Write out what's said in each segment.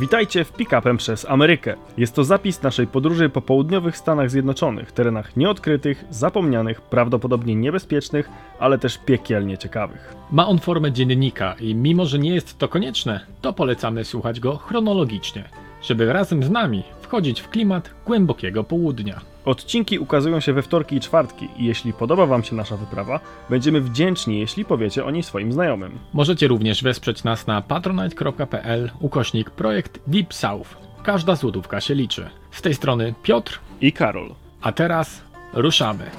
Witajcie w Pick-upem przez Amerykę. Jest to zapis naszej podróży po południowych Stanach Zjednoczonych, terenach nieodkrytych, zapomnianych, prawdopodobnie niebezpiecznych, ale też piekielnie ciekawych. Ma on formę dziennika i mimo, że nie jest to konieczne, to polecamy słuchać go chronologicznie, żeby razem z nami wchodzić w klimat głębokiego południa. Odcinki ukazują się we wtorki i czwartki i jeśli podoba Wam się nasza wyprawa, będziemy wdzięczni, jeśli powiecie o niej swoim znajomym. Możecie również wesprzeć nas na patronite.pl ukośnik projekt Deep South. Każda złotówka się liczy. Z tej strony Piotr, I Karol. a teraz ruszamy.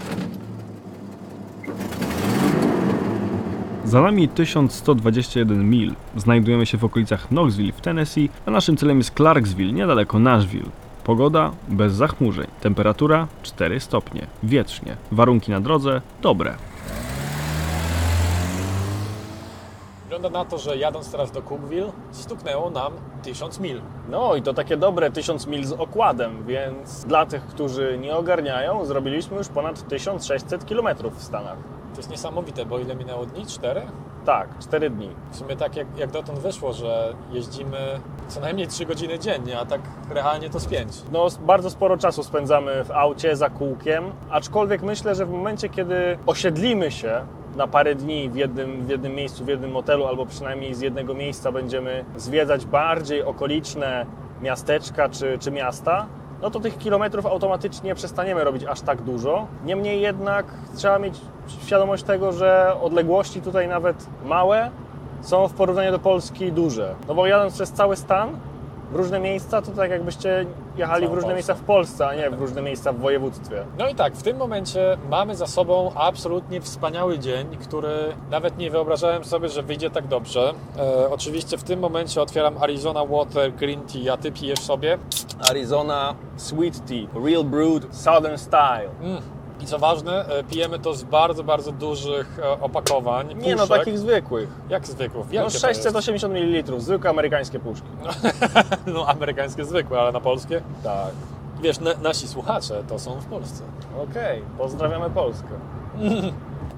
Za nami 1121 mil. Znajdujemy się w okolicach Knoxville w Tennessee, a naszym celem jest Clarksville, niedaleko Nashville. Pogoda bez zachmurzeń, temperatura 4 stopnie, wietrznie, warunki na drodze dobre. Wygląda na to, że jadąc teraz do Cookville, stuknęło nam 1000 mil. No i to takie dobre 1000 mil z okładem, więc dla tych, którzy nie ogarniają, zrobiliśmy już ponad 1600 km w Stanach. To jest niesamowite, bo ile minęło dni? 4? Tak, 4 dni. W sumie tak jak, jak dotąd wyszło, że jeździmy co najmniej 3 godziny dziennie, a tak realnie to z 5. No, bardzo sporo czasu spędzamy w aucie za kółkiem, aczkolwiek myślę, że w momencie, kiedy osiedlimy się na parę dni w jednym, w jednym miejscu, w jednym motelu, albo przynajmniej z jednego miejsca będziemy zwiedzać bardziej okoliczne miasteczka czy, czy miasta, no to tych kilometrów automatycznie przestaniemy robić aż tak dużo. Niemniej jednak trzeba mieć świadomość tego, że odległości tutaj nawet małe są w porównaniu do Polski duże. No bo jadąc przez cały stan, w różne miejsca, to tak jakbyście jechali Całą w różne Polskę. miejsca w Polsce, a nie w różne miejsca w województwie. No i tak, w tym momencie mamy za sobą absolutnie wspaniały dzień, który nawet nie wyobrażałem sobie, że wyjdzie tak dobrze. E, oczywiście w tym momencie otwieram Arizona Water Green Tea, a ty pijesz sobie. Arizona Sweet Tea, Real Brewed Southern Style. Mm. I co ważne, e, pijemy to z bardzo, bardzo dużych e, opakowań. Nie no, puszek. takich zwykłych. Jak zwykłych? No Wielkie jest. 680 ml, zwykłe amerykańskie puszki. No amerykańskie zwykłe, ale na polskie? Tak. Wiesz, na, nasi słuchacze to są w Polsce. Okej, pozdrawiamy Polskę.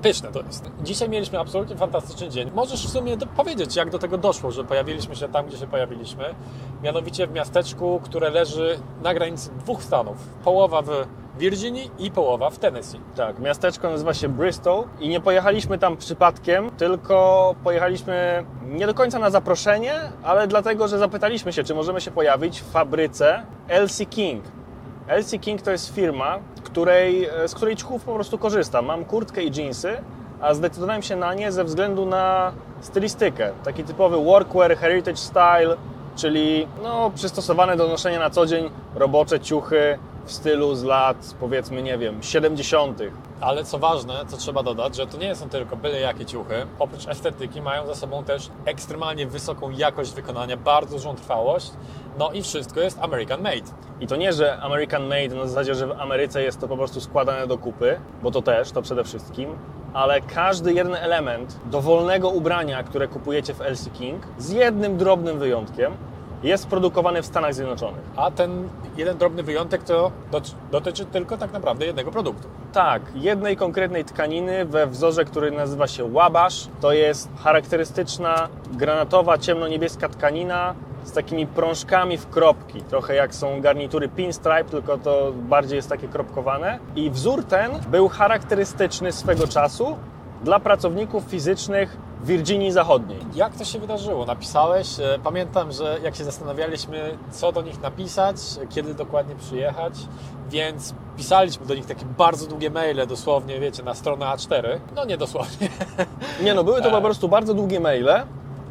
Pyszne to jest. Dzisiaj mieliśmy absolutnie fantastyczny dzień. Możesz w sumie powiedzieć, jak do tego doszło, że pojawiliśmy się tam, gdzie się pojawiliśmy. Mianowicie w miasteczku, które leży na granicy dwóch stanów. Połowa w Virginii i połowa w Tennessee. Tak, miasteczko nazywa się Bristol i nie pojechaliśmy tam przypadkiem, tylko pojechaliśmy nie do końca na zaproszenie, ale dlatego, że zapytaliśmy się, czy możemy się pojawić w fabryce LC King. LC King to jest firma, której, e, z której ciuchów po prostu korzystam. Mam kurtkę i jeansy, a zdecydowałem się na nie ze względu na stylistykę. Taki typowy workwear, heritage style, czyli no, przystosowane do noszenia na co dzień robocze ciuchy w stylu z lat, powiedzmy, nie wiem, 70. Ale co ważne, co trzeba dodać, że to nie są tylko byle jakie ciuchy. Oprócz estetyki mają za sobą też ekstremalnie wysoką jakość wykonania, bardzo dużą trwałość. No i wszystko jest American made. I to nie, że American Made na zasadzie, że w Ameryce jest to po prostu składane do kupy, bo to też, to przede wszystkim, ale każdy jeden element dowolnego ubrania, które kupujecie w LC King, z jednym drobnym wyjątkiem, jest produkowany w Stanach Zjednoczonych. A ten jeden drobny wyjątek to doty- dotyczy tylko tak naprawdę jednego produktu. Tak, jednej konkretnej tkaniny we wzorze, który nazywa się łabasz. To jest charakterystyczna, granatowa, ciemno-niebieska tkanina z takimi prążkami w kropki. Trochę jak są garnitury pinstripe, tylko to bardziej jest takie kropkowane. I wzór ten był charakterystyczny swego czasu dla pracowników fizycznych w Virginii Zachodniej. Jak to się wydarzyło? Napisałeś? E, Pamiętam, że jak się zastanawialiśmy, co do nich napisać, kiedy dokładnie przyjechać, więc pisaliśmy do nich takie bardzo długie maile, dosłownie, wiecie, na stronę A4. No nie dosłownie. Nie no, były to Tak. po prostu bardzo długie maile,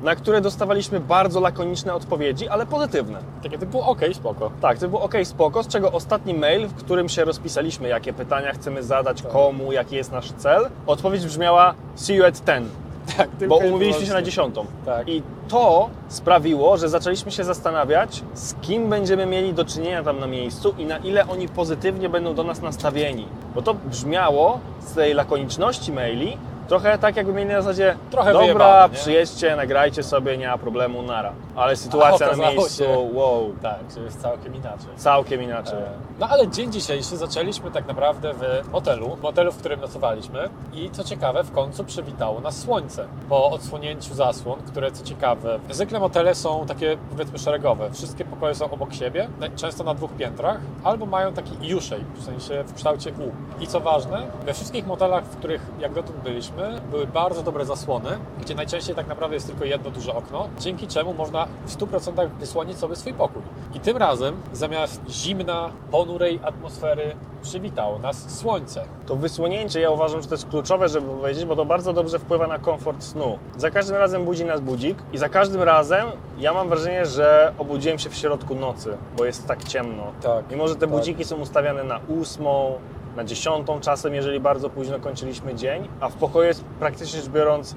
na które dostawaliśmy bardzo lakoniczne odpowiedzi, ale pozytywne. Takie typu, okej, spoko. Tak, to był OK, spoko, z czego ostatni mail, w którym się rozpisaliśmy, jakie pytania chcemy zadać, komu, jaki jest nasz cel, odpowiedź brzmiała see you at 10, Tak, bo umówiliśmy się na. 10. Tak. I to sprawiło, że zaczęliśmy się zastanawiać, z kim będziemy mieli do czynienia tam na miejscu i na ile oni pozytywnie będą do nas nastawieni. Bo to brzmiało z tej lakoniczności maili Trochę tak jakby mieli na zasadzie, Trochę dobra, wyjebane, przyjedźcie, nagrajcie sobie, nie ma problemu, nara. Ale sytuacja na miejscu, się. wow, Tak, że jest całkiem inaczej. całkiem inaczej. No ale dzień dzisiejszy zaczęliśmy tak naprawdę w hotelu, w hotelu, w którym nocowaliśmy i co ciekawe, w końcu przywitało nas słońce po odsłonięciu zasłon, które co ciekawe, zwykle motele są takie powiedzmy szeregowe, wszystkie pokoje są obok siebie, często na dwóch piętrach, albo mają taki U-shape, w sensie w kształcie U. I co ważne, we wszystkich motelach, w których jak dotąd byliśmy, były bardzo dobre zasłony, gdzie najczęściej tak naprawdę jest tylko jedno duże okno, dzięki czemu można w 100% wysłonić sobie swój pokój. I tym razem zamiast zimna, ponurej atmosfery przywitało nas słońce. To wysłonięcie ja uważam, że to jest kluczowe, żeby powiedzieć, bo to bardzo dobrze wpływa na komfort snu. Za każdym razem budzi nas budzik i za każdym razem ja mam wrażenie, że obudziłem się w środku nocy, bo jest tak ciemno. Tak, Mimo, że te tak. budziki są ustawiane na ósmą, na dziesiątą czasem, jeżeli bardzo późno kończyliśmy dzień, a w pokoju jest praktycznie rzecz biorąc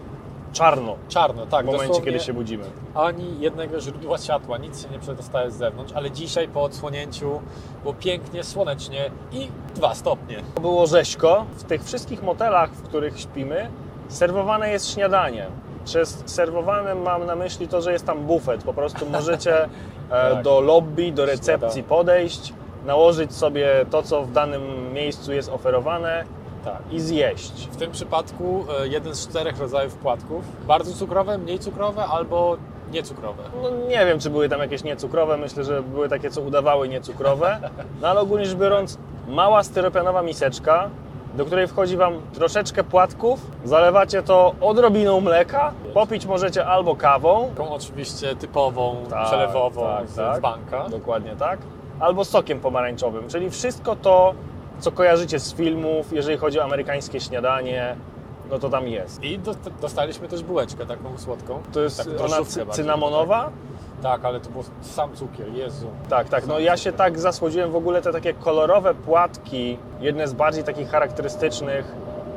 czarno Czarno, tak. w momencie, kiedy się budzimy. Ani jednego źródła światła, nic się nie przedostaje z zewnątrz, ale dzisiaj po odsłonięciu było pięknie, słonecznie i dwa stopnie. Było rzeźko. W tych wszystkich motelach, w których śpimy, serwowane jest śniadanie. Przez serwowane mam na myśli to, że jest tam bufet. Po prostu możecie e, Tak. do lobby, do recepcji podejść, nałożyć sobie to, co w danym miejscu jest oferowane Tak. i zjeść. W tym przypadku e, jeden z czterech rodzajów płatków. Bardzo cukrowe, mniej cukrowe albo niecukrowe. No, nie wiem, czy były tam jakieś niecukrowe. Myślę, że były takie, co udawały niecukrowe. No ale ogólnie rzecz biorąc, mała styropianowa miseczka, do której wchodzi Wam troszeczkę płatków. Zalewacie to odrobiną mleka. Popić możecie albo kawą, Taką oczywiście typową, Tak, przelewową tak, z, tak. z banka. dokładnie tak, albo sokiem pomarańczowym, czyli wszystko to, co kojarzycie z filmów, jeżeli chodzi o amerykańskie śniadanie, no to tam jest. I do, dostaliśmy też bułeczkę taką słodką. To jest Tak, ona cy- cynamonowa? Tak, ale to był sam cukier, Jezu. Tak, tak. No ja się tak zasłodziłem w ogóle te takie kolorowe płatki, jedne z bardziej takich charakterystycznych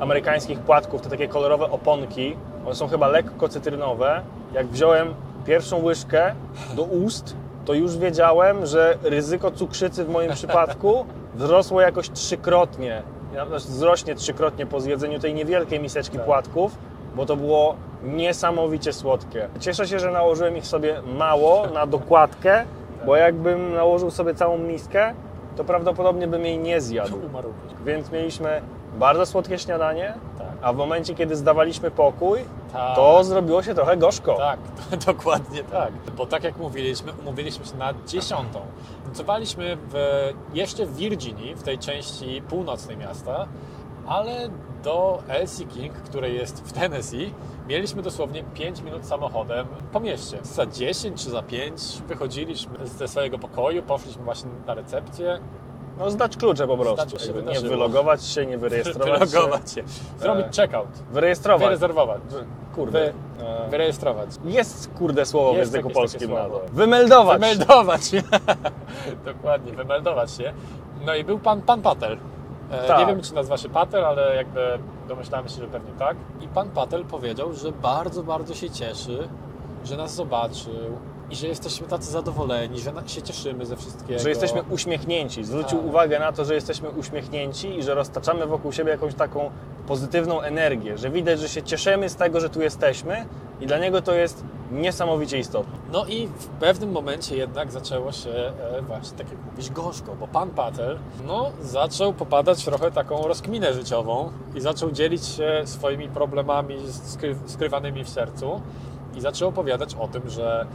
amerykańskich płatków, te takie kolorowe oponki. One są chyba lekko cytrynowe. Jak wziąłem pierwszą łyżkę do ust, to już wiedziałem, że ryzyko cukrzycy w moim przypadku wzrosło jakoś trzykrotnie. Znaczy Wzrośnie trzykrotnie po zjedzeniu tej niewielkiej miseczki płatków, bo to było niesamowicie słodkie. Cieszę się, że nałożyłem ich sobie mało na dokładkę, bo jakbym nałożył sobie całą miskę, to prawdopodobnie bym jej nie zjadł. Więc mieliśmy bardzo słodkie śniadanie, Tak. a w momencie, kiedy zdawaliśmy pokój, Tak. to zrobiło się trochę gorzko. Tak, dokładnie tak. Bo tak jak mówiliśmy, umówiliśmy się na dziesiątą. Nocowaliśmy w, jeszcze w Virginii, w tej części północnej miasta, ale do Elsie King, które jest w Tennessee, mieliśmy dosłownie 5 minut samochodem po mieście. Za 10 czy za 5 wychodziliśmy ze swojego pokoju, poszliśmy właśnie na recepcję, No zdać klucze po prostu. Zdać się nie wydarzyło. wylogować się, nie wyrejestrować się. wylogować się, zrobić E, checkout, Wyrejestrować. wyrezerwować, Kurde. wy, E, wyrejestrować. Jest kurde słowo w Jest języku jakieś takie polskim na to. Wymeldować. Wymeldować się. Dokładnie, wymeldować się. No i był pan, pan Patel. E, Tak. Nie wiem, czy nazywa się Patel, ale jakby domyślamy się, że pewnie tak. I pan Patel powiedział, że bardzo, bardzo się cieszy, że nas zobaczył i że jesteśmy tacy zadowoleni, że się cieszymy ze wszystkiego. Że jesteśmy uśmiechnięci. Zwrócił Tak. uwagę na to, że jesteśmy uśmiechnięci i że roztaczamy wokół siebie jakąś taką pozytywną energię, że widać, że się cieszymy z tego, że tu jesteśmy i dla niego to jest niesamowicie istotne. No i w pewnym momencie jednak zaczęło się e, właśnie, tak jak mówisz, gorzko, bo pan Patel no, zaczął popadać trochę taką rozkminę życiową i zaczął dzielić się swoimi problemami skry, skrywanymi w sercu i zaczął opowiadać o tym, że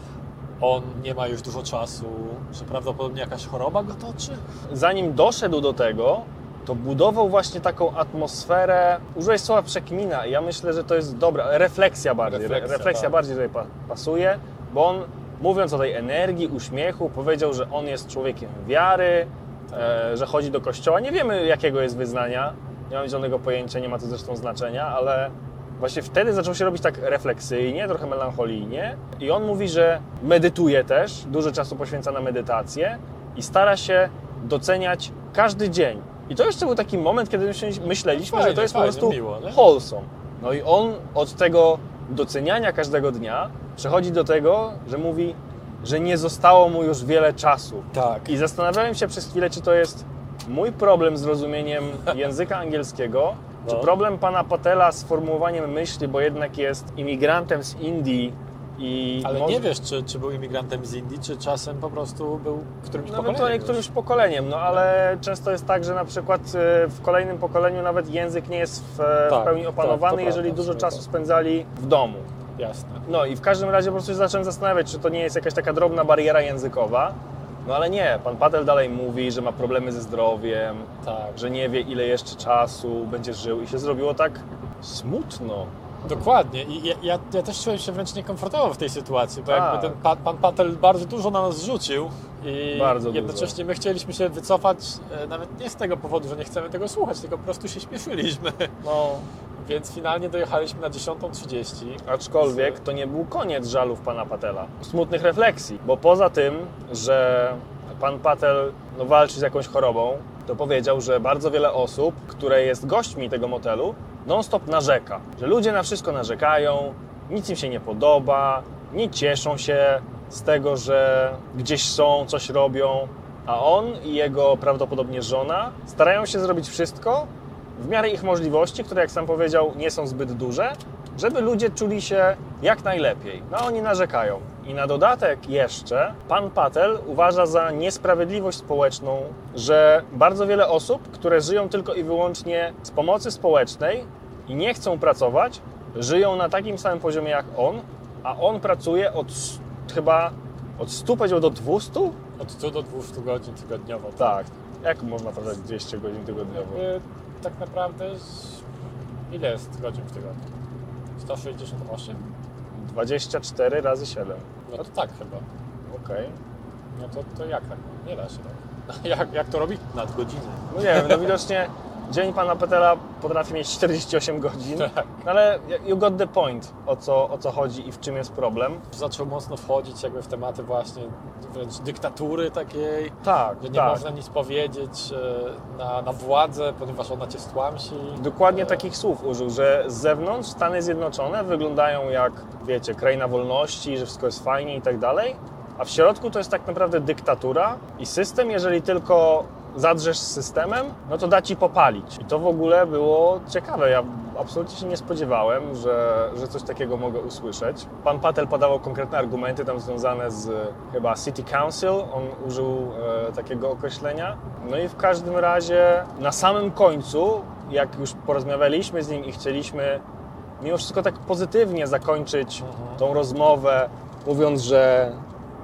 on nie ma już dużo czasu, że prawdopodobnie jakaś choroba go toczy. Zanim doszedł do tego, to budował właśnie taką atmosferę, użyłeś słowa przekmina i ja myślę, że to jest dobra, refleksja bardziej, refleksja, Refleksja, tak. bardziej tutaj pa- pasuje, bo on mówiąc o tej energii, uśmiechu, powiedział, że on jest człowiekiem wiary, e, że chodzi do kościoła. Nie wiemy jakiego jest wyznania, nie mam zielonego pojęcia, nie ma to zresztą znaczenia, ale właśnie wtedy zaczął się robić tak refleksyjnie, trochę melancholijnie i on mówi, że medytuje też, dużo czasu poświęca na medytację i stara się doceniać każdy dzień. I to jeszcze był taki moment, kiedy myśleliśmy- Fajnie, że to jest fajnie, po prostu miło, nie? wholesome. No i on od tego doceniania każdego dnia przechodzi do tego, że mówi, że nie zostało mu już wiele czasu. Tak. I zastanawiałem się przez chwilę, czy to jest mój problem z rozumieniem języka angielskiego, Czy No. problem pana Patela z formułowaniem myśli, bo jednak jest imigrantem z Indii i Ale może- nie wiesz, czy, czy był imigrantem z Indii, czy czasem po prostu był którymś No pokoleniem. ewentualnie którymś pokoleniem, no ale często jest tak, że na przykład e, w kolejnym pokoleniu nawet język nie jest w, e, w Tak, pełni tak, opanowany, to jeżeli prawda, dużo czasu prawda. spędzali w domu. Jasne. No i w każdym razie po prostu się zacząłem zastanawiać, czy to nie jest jakaś taka drobna bariera językowa. No ale nie, pan Patel dalej mówi, że ma problemy ze zdrowiem, Tak. że nie wie ile jeszcze czasu będzie żył i się zrobiło tak smutno. Dokładnie. I ja, ja, ja też czułem się wręcz niekomfortowo w tej sytuacji, bo Tak. jakby ten pa, pan Patel bardzo dużo na nas zrzucił i Bardzo dużo. jednocześnie my chcieliśmy się wycofać e, nawet nie z tego powodu, że nie chcemy tego słuchać, tylko po prostu się śpieszyliśmy. No, Więc finalnie dojechaliśmy na 10.30. aczkolwiek to nie był koniec żalów pana Patela. Smutnych refleksji, bo poza tym, że pan Patel no, walczy z jakąś chorobą, to powiedział, że bardzo wiele osób, które jest gośćmi tego motelu, non-stop narzeka. Że ludzie na wszystko narzekają, nic im się nie podoba, nie cieszą się z tego, że gdzieś są, coś robią, a on i jego prawdopodobnie żona starają się zrobić wszystko, w miarę ich możliwości, które jak sam powiedział nie są zbyt duże, żeby ludzie czuli się jak najlepiej. No oni narzekają. I na dodatek jeszcze pan Patel uważa za niesprawiedliwość społeczną, że bardzo wiele osób, które żyją tylko i wyłącznie z pomocy społecznej i nie chcą pracować, żyją na takim samym poziomie jak on, a on pracuje od chyba od 100 powiedział do 200? Od 100 do 200 godzin tygodniowo. Tak. Jak można pracować 200 godzin tygodniowo? Jakby tak naprawdę ile jest godzin w tygodniu? 168? 24 razy 7. No to tak chyba. Okej. No to, to jak tak? Nie da się tak. Jak, jak to robi? Nadgodziny. No nie wiem, no widocznie dzień pana Petela potrafi mieć 48 godzin, Tak. ale you got the point, o co, o co chodzi i w czym jest problem. Zaczął mocno wchodzić jakby w tematy właśnie wręcz dyktatury takiej, Tak, że nie tak. można nic powiedzieć e, na, na władzę, ponieważ ona cię stłamsi. Dokładnie E, takich słów użył, że z zewnątrz Stany Zjednoczone wyglądają jak, wiecie, kraina wolności, że wszystko jest fajnie i tak dalej, a w środku to jest tak naprawdę dyktatura i system, jeżeli tylko zadrzesz z systemem, no to da ci popalić. I to w ogóle było ciekawe. Ja absolutnie się nie spodziewałem, że, że coś takiego mogę usłyszeć. Pan Patel podawał konkretne argumenty tam związane z chyba City Council, on użył e, takiego określenia. No i w każdym razie na samym końcu, jak już porozmawialiśmy z nim i chcieliśmy mimo wszystko tak pozytywnie zakończyć tą rozmowę, mówiąc, że,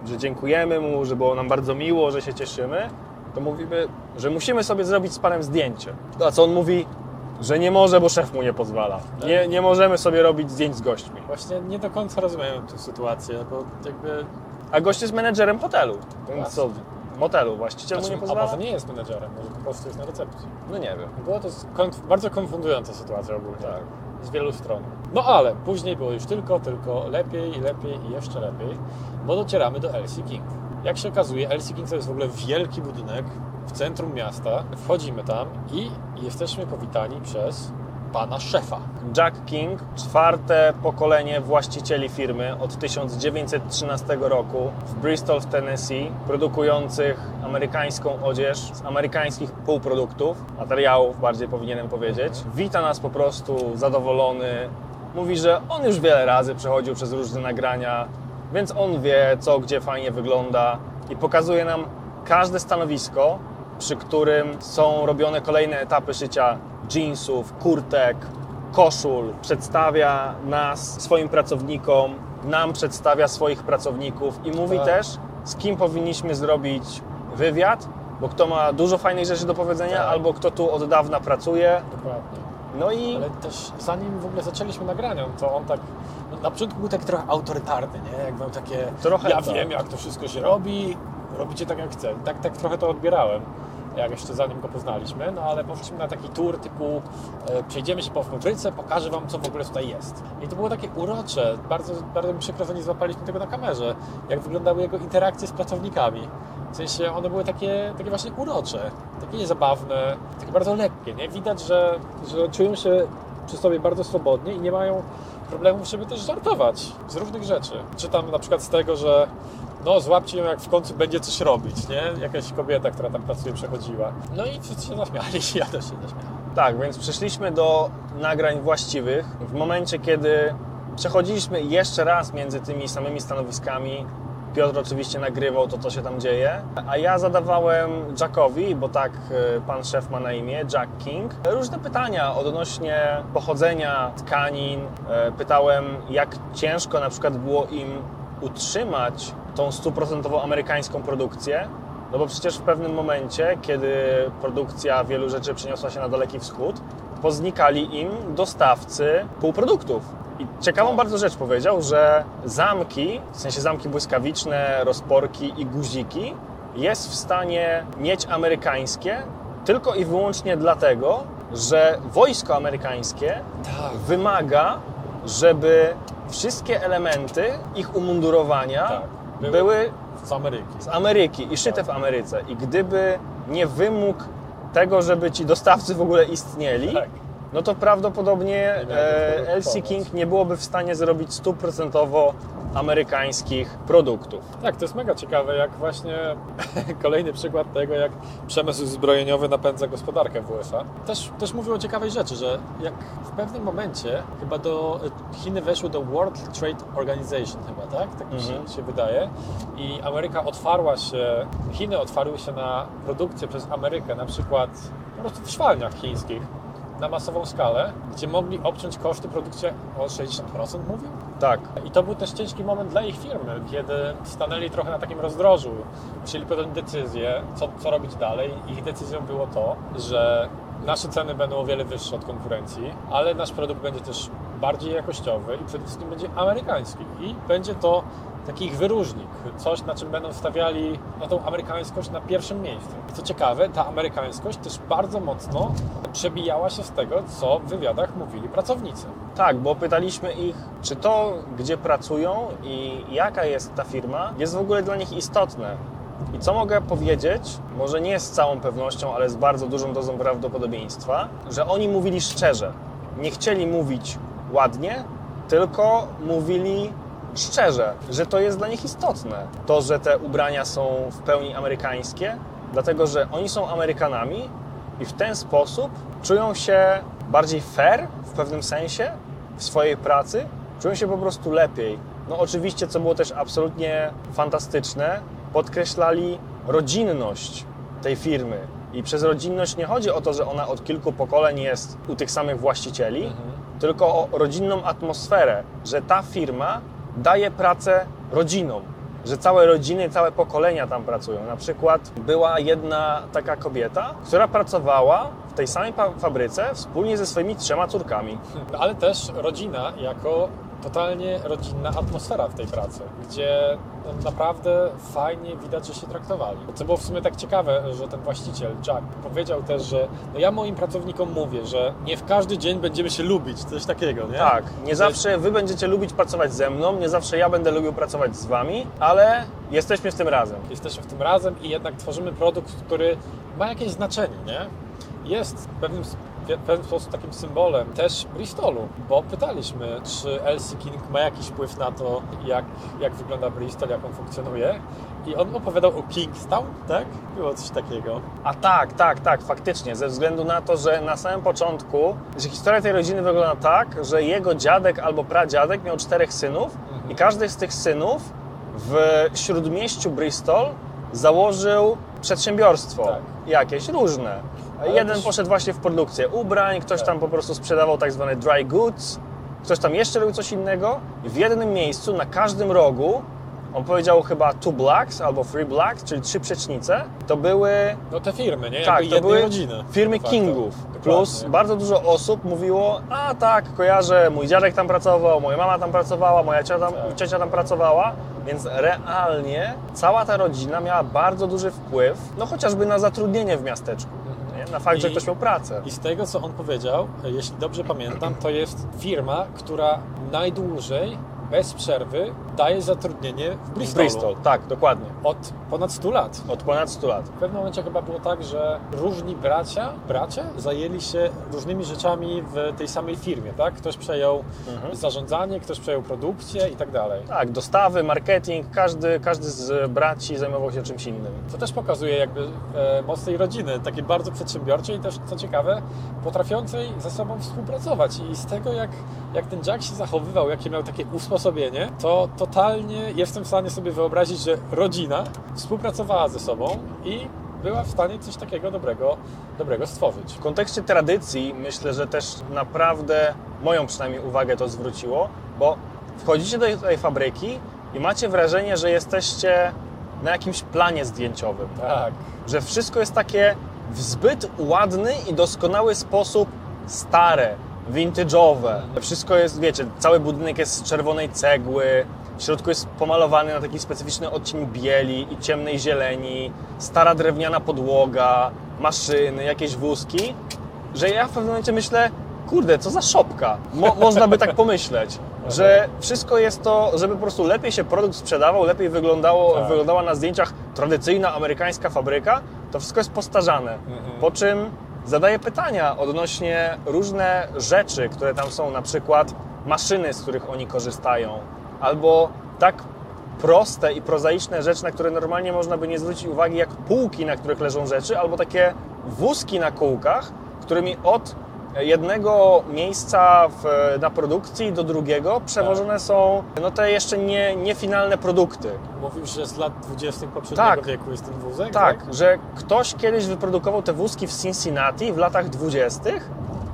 że dziękujemy mu, że było nam bardzo miło, że się cieszymy, to mówimy, że musimy sobie zrobić z panem zdjęcie. A co on mówi? Że nie może, bo szef mu nie pozwala. Nie, nie możemy sobie robić zdjęć z gośćmi. Właśnie nie do końca rozumiem tę sytuację, bo jakby... A gość jest menedżerem hotelu. Więc co? Motelu. Właściciel mu Znaczy, nie a pozwala? może nie jest menedżerem, może po prostu jest na recepcji. No nie wiem. Było to konf- bardzo konfundująca sytuacja ogólnie. Tak. Z wielu stron. No ale później było już tylko, tylko lepiej, lepiej i jeszcze lepiej, bo docieramy do LC King. Jak się okazuje, LC King to jest w ogóle wielki budynek w centrum miasta. Wchodzimy tam i jesteśmy powitani przez pana szefa. Jack King, czwarte pokolenie właścicieli firmy od 1913 roku w Bristol w Tennessee, produkujących amerykańską odzież z amerykańskich półproduktów, materiałów bardziej powinienem powiedzieć. Wita nas po prostu zadowolony. Mówi, że on już wiele razy przechodził przez różne nagrania, więc on wie, co gdzie fajnie wygląda i pokazuje nam każde stanowisko, przy którym są robione kolejne etapy szycia jeansów, kurtek, koszul. Przedstawia nas swoim pracownikom, nam przedstawia swoich pracowników i mówi Tak. też, z kim powinniśmy zrobić wywiad, bo kto ma dużo fajnych rzeczy do powiedzenia, Tak. albo kto tu od dawna pracuje. Dokładnie. No i Ale też zanim w ogóle zaczęliśmy nagrania, to on tak na początku był tak trochę autorytarny, nie? Jak miał takie, Trochę ja tak. wiem jak to wszystko się robi, robicie tak jak chcę. Tak, tak trochę to odbierałem, jak jeszcze zanim go poznaliśmy, no ale poszliśmy na taki tour typu e, przejdziemy się po fabryce, pokażę Wam co w ogóle tutaj jest. I to było takie urocze, bardzo, bardzo mi przykro, że nie złapaliśmy tego na kamerze, jak wyglądały jego interakcje z pracownikami. W sensie one były takie, takie właśnie urocze, takie zabawne, takie bardzo lekkie, nie? Widać, że, że czują się przy sobie bardzo swobodnie i nie mają problemów, żeby też żartować z różnych rzeczy. Czytam na przykład z tego, że no złapcie ją, jak w końcu będzie coś robić, nie? Jakaś kobieta, która tam pracuje, przechodziła. No i wszyscy się zaśmiali, ja też się zaśmiałem. Tak, więc przeszliśmy do nagrań właściwych w momencie, kiedy przechodziliśmy jeszcze raz między tymi samymi stanowiskami. Piotr oczywiście nagrywał to, co się tam dzieje, a ja zadawałem Jackowi, bo tak e, pan szef ma na imię, Jack King, różne pytania odnośnie pochodzenia tkanin. E, Pytałem, jak ciężko na przykład było im utrzymać tą stuprocentową amerykańską produkcję, no bo przecież w pewnym momencie, kiedy produkcja wielu rzeczy przeniosła się na Daleki Wschód, poznikali im dostawcy półproduktów. I ciekawą bardzo rzecz powiedział, że zamki, w sensie zamki błyskawiczne, rozporki i guziki, jest w stanie mieć amerykańskie tylko i wyłącznie dlatego, że wojsko amerykańskie Tak. wymaga, żeby wszystkie elementy ich umundurowania Tak. Były- były Z Ameryki. z Ameryki i szyte w Ameryce. I gdyby nie wymóg tego, żeby ci dostawcy w ogóle istnieli, Tak. No to prawdopodobnie e, LC. King nie byłoby w stanie zrobić stuprocentowo amerykańskich produktów. Tak, to jest mega ciekawe, jak właśnie kolejny przykład tego, jak przemysł zbrojeniowy napędza gospodarkę w USA. Też, też mówił o ciekawej rzeczy, że jak w pewnym momencie chyba do Chiny weszły do World Trade Organization chyba, tak? Tak mi się, Mhm. się wydaje. I Ameryka otwarła się, Chiny otwarły się na produkcję przez Amerykę, na przykład po prostu w szwalniach chińskich na masową skalę, gdzie mogli obciąć koszty produkcji o 60%, mówił? Tak, I to był też ciężki moment dla ich firmy, kiedy stanęli trochę na takim rozdrożu. Musieli podjąć decyzję, co, co robić dalej. Ich decyzją było to, że nasze ceny będą o wiele wyższe od konkurencji, ale nasz produkt będzie też bardziej jakościowy i przede wszystkim będzie amerykański. I będzie to taki ich wyróżnik, coś na czym będą stawiali na tą amerykańskość na pierwszym miejscu. Co ciekawe, ta amerykańskość też bardzo mocno przebijała się z tego, co w wywiadach mówili pracownicy. tak, bo pytaliśmy ich, czy to, gdzie pracują i jaka jest ta firma, jest w ogóle dla nich istotne. I co mogę powiedzieć, może nie z całą pewnością, ale z bardzo dużą dozą prawdopodobieństwa, że oni mówili szczerze. Nie chcieli mówić ładnie, tylko mówili szczerze, że to jest dla nich istotne. To, że te ubrania są w pełni amerykańskie, dlatego że oni są Amerykanami i w ten sposób czują się bardziej fair w pewnym sensie w swojej pracy, czują się po prostu lepiej. No oczywiście, co było też absolutnie fantastyczne, podkreślali rodzinność tej firmy. I przez rodzinność nie chodzi o to, że ona od kilku pokoleń jest u tych samych właścicieli, tylko o rodzinną atmosferę, że ta firma daje pracę rodzinom, że całe rodziny, całe pokolenia tam pracują. Na przykład była jedna taka kobieta, która pracowała w tej samej fabryce wspólnie ze swoimi trzema córkami. Ale też rodzina jako totalnie rodzinna atmosfera w tej pracy, gdzie naprawdę fajnie widać, że się traktowali. Co było w sumie tak ciekawe, że ten właściciel, Jack, powiedział też, że no ja moim pracownikom mówię, że nie w każdy dzień będziemy się lubić, coś takiego, nie? Tak, nie zawsze wy będziecie lubić pracować ze mną, nie zawsze ja będę lubił pracować z wami, ale jesteśmy w tym razem. Jesteśmy w tym razem i jednak tworzymy produkt, który ma jakieś znaczenie, nie? Jest w pewnym, w pewien sposób takim symbolem też Bristolu, bo pytaliśmy, czy LC King ma jakiś wpływ na to, jak, jak wygląda Bristol, jak on funkcjonuje. I on opowiadał o Kingstown, tak? Było coś takiego. A tak, tak, tak, faktycznie, ze względu na to, że na samym początku, że historia tej rodziny wygląda tak, że jego dziadek albo pradziadek miał czterech synów i każdy z tych synów w śródmieściu Bristol założył przedsiębiorstwo Tak. jakieś, różne. Jeden też- poszedł właśnie w produkcję ubrań, ktoś tam po prostu sprzedawał tak zwane dry goods, ktoś tam jeszcze robił coś innego i w jednym miejscu, na każdym rogu, on powiedział chyba two blocks albo three blocks, czyli trzy przecznice, to były No te firmy, nie? tak, Jakby to były rodziny. firmy. Kingów. Plus bardzo dużo osób mówiło, a tak, kojarzę, mój dziadek tam pracował, moja mama tam pracowała, moja ciocia tam, Tak. ciocia tam pracowała, więc realnie cała ta rodzina miała bardzo duży wpływ, no chociażby na zatrudnienie w miasteczku? Na fakt, że I- ktoś miał pracę. I z tego, co on powiedział, jeśli dobrze pamiętam, to jest firma, która najdłużej, bez przerwy, daje zatrudnienie w W Bristolu. Bristol, tak, dokładnie. Od ponad 100 lat. Od ponad 100 lat. W pewnym momencie chyba było tak, że różni bracia, bracia zajęli się różnymi rzeczami w tej samej firmie, tak? Ktoś przejął Mhm. zarządzanie, ktoś przejął produkcję i tak dalej. Tak, dostawy, marketing, każdy, każdy z braci zajmował się czymś innym. To też pokazuje jakby e, moc tej rodziny, takiej bardzo przedsiębiorczej i też, co ciekawe, potrafiącej ze sobą współpracować. I z tego, jak, jak ten Jack się zachowywał, jakie miał takie usposobienie, to totalnie jestem w stanie sobie wyobrazić, że rodzina współpracowała ze sobą i była w stanie coś takiego dobrego, dobrego stworzyć. W kontekście tradycji myślę, że też naprawdę moją przynajmniej uwagę to zwróciło, bo wchodzicie do tej fabryki i macie wrażenie, że jesteście na jakimś planie zdjęciowym. Tak. Że wszystko jest takie w zbyt ładny i doskonały sposób stare, vintage'owe. Wszystko jest, wiecie, cały budynek jest z czerwonej cegły, w środku jest pomalowany na taki specyficzny odcień bieli i ciemnej zieleni, stara drewniana podłoga, maszyny, jakieś wózki, że ja w pewnym momencie myślę, kurde, co za szopka. Mo można by tak pomyśleć, że wszystko jest to, żeby po prostu lepiej się produkt sprzedawał, lepiej wyglądało, Tak. wyglądała na zdjęciach tradycyjna amerykańska fabryka, to wszystko jest postarzane. Mhm. Po czym zadaję pytania odnośnie różne rzeczy, które tam są, na przykład maszyny, z których oni korzystają, albo tak proste i prozaiczne rzeczy, na które normalnie można by nie zwrócić uwagi, jak półki, na których leżą rzeczy, albo takie wózki na kółkach, którymi od jednego miejsca w, na produkcji do drugiego przewożone są no te jeszcze nie, niefinalne produkty. Mówisz, że z lat 20. poprzedniego Tak. wieku jest ten wózek? Tak, że ktoś kiedyś wyprodukował te wózki w Cincinnati w latach 20.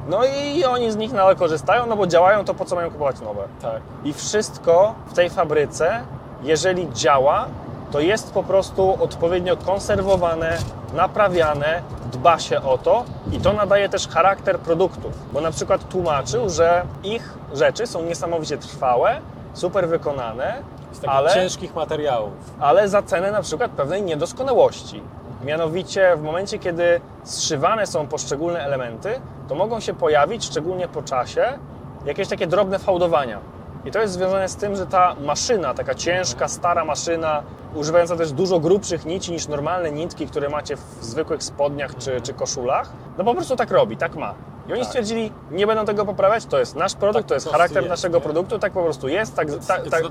No i oni z nich nadal korzystają, no bo działają, to po co mają kupować nowe? Tak. I wszystko w tej fabryce, jeżeli działa, to jest po prostu odpowiednio konserwowane, naprawiane, dba się o to i to nadaje też charakter produktów. Bo na przykład tłumaczył, że ich rzeczy są niesamowicie trwałe, super wykonane, Z takich ale ciężkich materiałów. ale za cenę na przykład pewnej niedoskonałości. Mianowicie w momencie, kiedy zszywane są poszczególne elementy, to mogą się pojawić, szczególnie po czasie, jakieś takie drobne fałdowania. I to jest związane z tym, że ta maszyna, taka ciężka, stara maszyna, używająca też dużo grubszych nici niż normalne nitki, które macie w zwykłych spodniach czy, czy koszulach, no po prostu tak robi, tak ma. I oni Tak. stwierdzili, nie będą tego poprawiać, to jest nasz produkt, Tak to jest charakter jest, naszego nie? produktu, tak po prostu jest, tak, It's, tak, it's tak,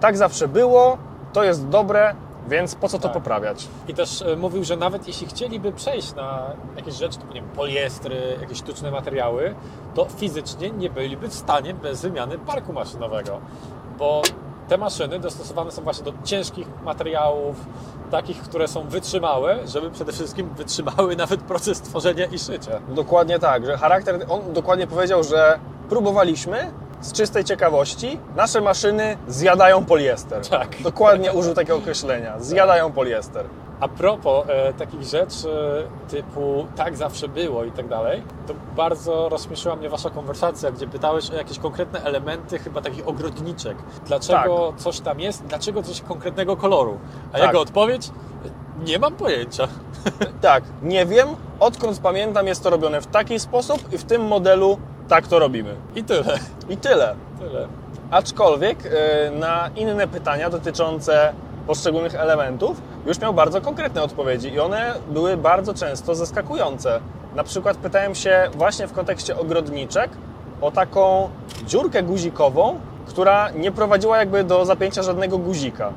tak zawsze było, to jest dobre, więc po co to Tak. poprawiać? I też e, mówił, że nawet jeśli chcieliby przejść na jakieś rzeczy, typu nie wiem, poliestry, jakieś sztuczne materiały, to fizycznie nie byliby w stanie bez wymiany parku maszynowego, bo te maszyny dostosowane są właśnie do ciężkich materiałów, takich, które są wytrzymałe, żeby przede wszystkim wytrzymały nawet proces tworzenia i szycia. Dokładnie tak, że charakter, on dokładnie powiedział, że próbowaliśmy z czystej ciekawości, nasze maszyny zjadają poliester. Tak. Dokładnie użył takiego określenia, zjadają poliester. A propos e, takich rzeczy typu tak zawsze było i tak dalej, to bardzo rozśmieszyła mnie Wasza konwersacja, gdzie pytałeś o jakieś konkretne elementy, chyba takich ogrodniczek. Dlaczego coś tam jest, dlaczego coś konkretnego koloru? A Tak. jego odpowiedź? Nie mam pojęcia. Tak, nie wiem, odkąd pamiętam jest to robione w taki sposób i w tym modelu tak to robimy. I tyle. I tyle. Tyle. Aczkolwiek y, na inne pytania dotyczące poszczególnych elementów już miał bardzo konkretne odpowiedzi i one były bardzo często zaskakujące. Na przykład pytałem się właśnie w kontekście ogrodniczek o taką dziurkę guzikową, która nie prowadziła jakby do zapięcia żadnego guzika.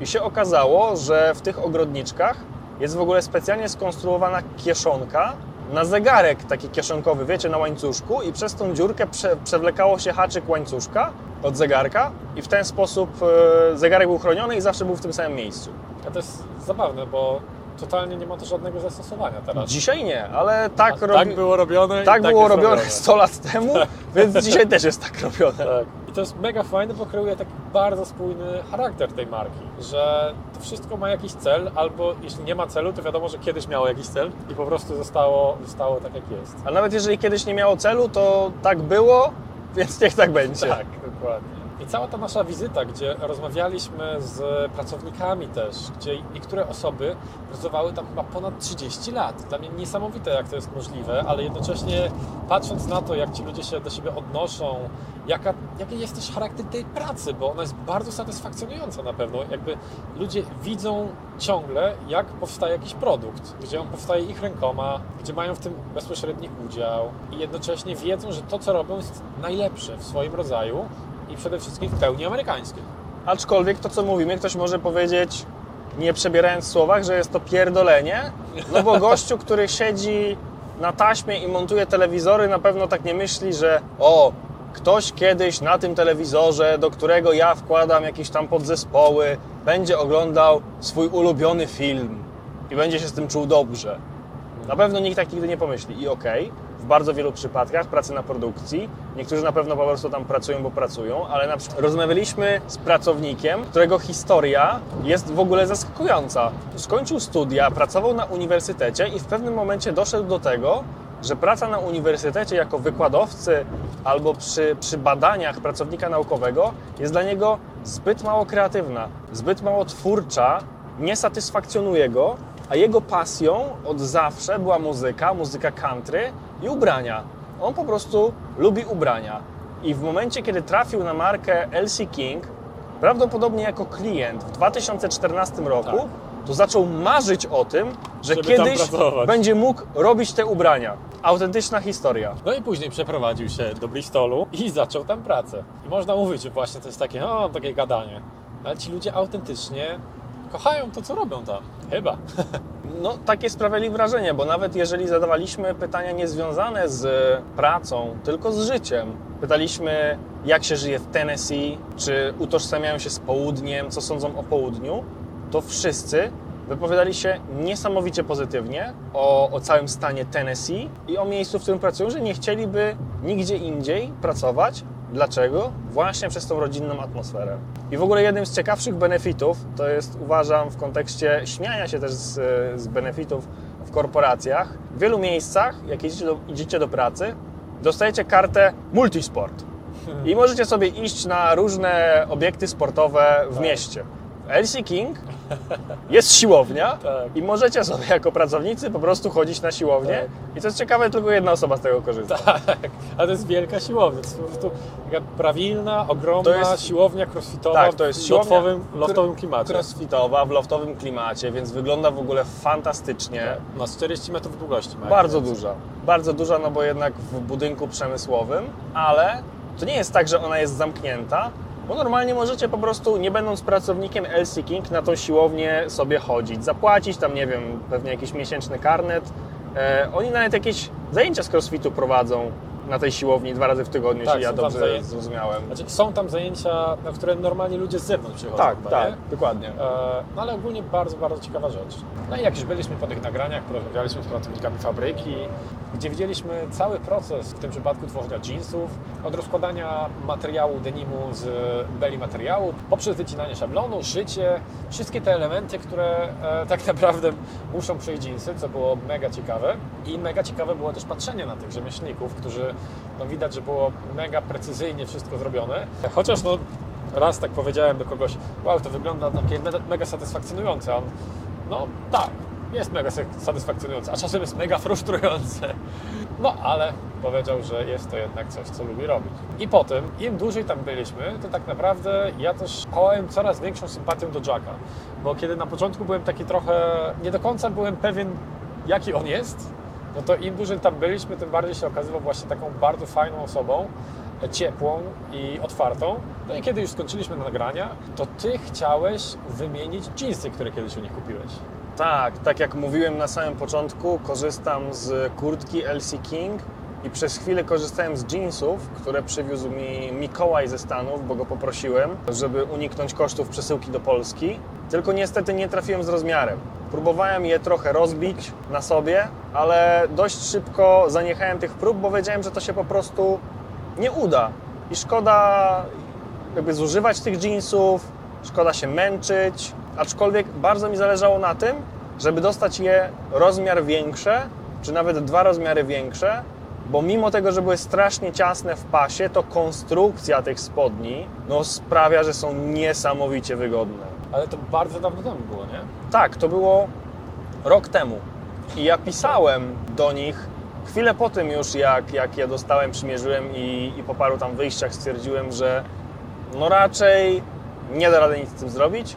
I się okazało, że w tych ogrodniczkach jest w ogóle specjalnie skonstruowana kieszonka na zegarek taki kieszonkowy, wiecie, na łańcuszku i przez tą dziurkę prze, przewlekało się haczyk łańcuszka od zegarka i w ten sposób e, zegarek był chroniony i zawsze był w tym samym miejscu. A to jest zabawne, bo totalnie nie ma to żadnego zastosowania teraz. Dzisiaj nie, ale tak, robi... tak było robione tak tak było robione 100 lat temu, więc dzisiaj też jest tak robione. Tak. I to jest mega fajne, bo kreuje taki bardzo spójny charakter tej marki, że to wszystko ma jakiś cel, albo jeśli nie ma celu, to wiadomo, że kiedyś miało jakiś cel i po prostu zostało, zostało tak, jak jest. A nawet jeżeli kiedyś nie miało celu, to tak było, więc niech tak będzie. Tak, dokładnie. I cała ta nasza wizyta, gdzie rozmawialiśmy z pracownikami też, gdzie niektóre osoby pracowały tam chyba ponad 30 lat. Dla mnie niesamowite, jak to jest możliwe, ale jednocześnie patrząc na to, jak ci ludzie się do siebie odnoszą, jaka, jaki jest też charakter tej pracy, bo ona jest bardzo satysfakcjonująca na pewno. Jakby ludzie widzą ciągle, jak powstaje jakiś produkt, gdzie on powstaje ich rękoma, gdzie mają w tym bezpośredni udział i jednocześnie wiedzą, że to, co robią, jest najlepsze w swoim rodzaju i przede wszystkim w pełni amerykańskie. Aczkolwiek to, co mówimy, ktoś może powiedzieć, nie przebierając w słowach, że jest to pierdolenie, no bo gościu, który siedzi na taśmie i montuje telewizory, na pewno tak nie myśli, że o, ktoś kiedyś na tym telewizorze, do którego ja wkładam jakieś tam podzespoły, będzie oglądał swój ulubiony film i będzie się z tym czuł dobrze. Na pewno nikt tak nigdy nie pomyśli. I okej, w bardzo wielu przypadkach pracy na produkcji, niektórzy na pewno po prostu tam pracują, bo pracują, ale na przykład rozmawialiśmy z pracownikiem, którego historia jest w ogóle zaskakująca. Skończył studia, pracował na uniwersytecie i w pewnym momencie doszedł do tego, że praca na uniwersytecie jako wykładowcy albo przy, przy badaniach pracownika naukowego jest dla niego zbyt mało kreatywna, zbyt mało twórcza, nie satysfakcjonuje go, a jego pasją od zawsze była muzyka, muzyka country i ubrania. On po prostu lubi ubrania. I w momencie, kiedy trafił na markę LC King, prawdopodobnie jako klient w 2014 roku, Tak. to zaczął marzyć o tym, że Żeby kiedyś będzie mógł robić te ubrania. Autentyczna historia. No i później przeprowadził się do Bristolu i zaczął tam pracę. I można mówić, że właśnie to jest takie, o, takie gadanie. Ale ci ludzie autentycznie kochają to, co robią tam. Chyba. No, takie sprawiali wrażenie, bo nawet jeżeli zadawaliśmy pytania niezwiązane z pracą, tylko z życiem, pytaliśmy, jak się żyje w Tennessee, czy utożsamiają się z południem, co sądzą o południu, to wszyscy wypowiadali się niesamowicie pozytywnie o, o całym stanie Tennessee i o miejscu, w którym pracują, że nie chcieliby nigdzie indziej pracować. Dlaczego? Właśnie przez tą rodzinną atmosferę. I w ogóle jednym z ciekawszych benefitów, to jest uważam w kontekście śmiania się też z, z benefitów w korporacjach, w wielu miejscach, jak idziecie do, idziecie do pracy, dostajecie kartę multisport. I możecie sobie iść na różne obiekty sportowe w mieście. W LC King jest siłownia Tak. i możecie sobie jako pracownicy po prostu chodzić na siłownię. Tak. I co jest ciekawe, tylko jedna osoba z tego korzysta. Tak, ale to jest wielka siłownia. To jest po prostu taka prawilna, ogromna To jest- siłownia crossfitowa Tak, to jest w siłownia loftowym, loftowym klimacie. Crossfitowa, w loftowym klimacie, więc wygląda w ogóle fantastycznie. Ma 40 metrów długości. Ma Bardzo jak duża. Bardzo duża, no bo jednak w budynku przemysłowym, ale to nie jest tak, że ona jest zamknięta, bo normalnie możecie po prostu, nie będąc pracownikiem LC King, na tą siłownię sobie chodzić, zapłacić tam, nie wiem, pewnie jakiś miesięczny karnet. E, oni nawet jakieś zajęcia z crossfitu prowadzą na tej siłowni dwa razy w tygodniu, Tak, jeśli ja dobrze zajęcia. zrozumiałem. Znaczy, są tam zajęcia, na które normalnie ludzie z zewnątrz przychodzą. Tak, chyba, tak, nie? dokładnie. E, No ale ogólnie bardzo, bardzo ciekawa rzecz. No i jak już byliśmy po tych nagraniach, porozmawialiśmy z pracownikami fabryki, gdzie widzieliśmy cały proces, w tym przypadku tworzenia jeansów, od rozkładania materiału denimu z beli materiału, poprzez wycinanie szablonu, szycie, wszystkie te elementy, które e, tak naprawdę muszą przejść jeansy, co było mega ciekawe. I mega ciekawe było też patrzenie na tych rzemieślników, którzy no, widać, że było mega precyzyjnie wszystko zrobione. Chociaż no, raz tak powiedziałem do kogoś, wow, to wygląda takie mega, satysfakcjonujące. A On, no tak, jest mega sa- satysfakcjonujące, a czasem jest mega frustrujące. No ale powiedział, że jest to jednak coś, co lubi robić. I potem, im dłużej tam byliśmy, to tak naprawdę ja też kołem coraz większą sympatią do Jacka. Bo kiedy na początku byłem taki trochę, nie do końca byłem pewien, jaki on jest, no to im dłużej tam byliśmy, tym bardziej się okazywał właśnie taką bardzo fajną osobą, ciepłą i otwartą. No i kiedy już skończyliśmy nagrania, to Ty chciałeś wymienić jeansy, które kiedyś u nich kupiłeś. Tak, tak jak mówiłem na samym początku, korzystam z kurtki LC King i przez chwilę korzystałem z jeansów, które przywiózł mi Mikołaj ze Stanów, bo go poprosiłem, żeby uniknąć kosztów przesyłki do Polski. Tylko niestety nie trafiłem z rozmiarem. Próbowałem je trochę rozbić na sobie, ale dość szybko zaniechałem tych prób, bo wiedziałem, że to się po prostu nie uda. I szkoda jakby zużywać tych jeansów, szkoda się męczyć, aczkolwiek bardzo mi zależało na tym, żeby dostać je rozmiar większe, czy nawet dwa rozmiary większe, bo mimo tego, że były strasznie ciasne w pasie, to konstrukcja tych spodni no, sprawia, że są niesamowicie wygodne. Ale to bardzo dawno temu było, nie? Tak, to było rok temu. I ja pisałem do nich chwilę po tym już, jak, jak je dostałem, przymierzyłem i, i po paru tam wyjściach stwierdziłem, że no raczej nie da rady nic z tym zrobić,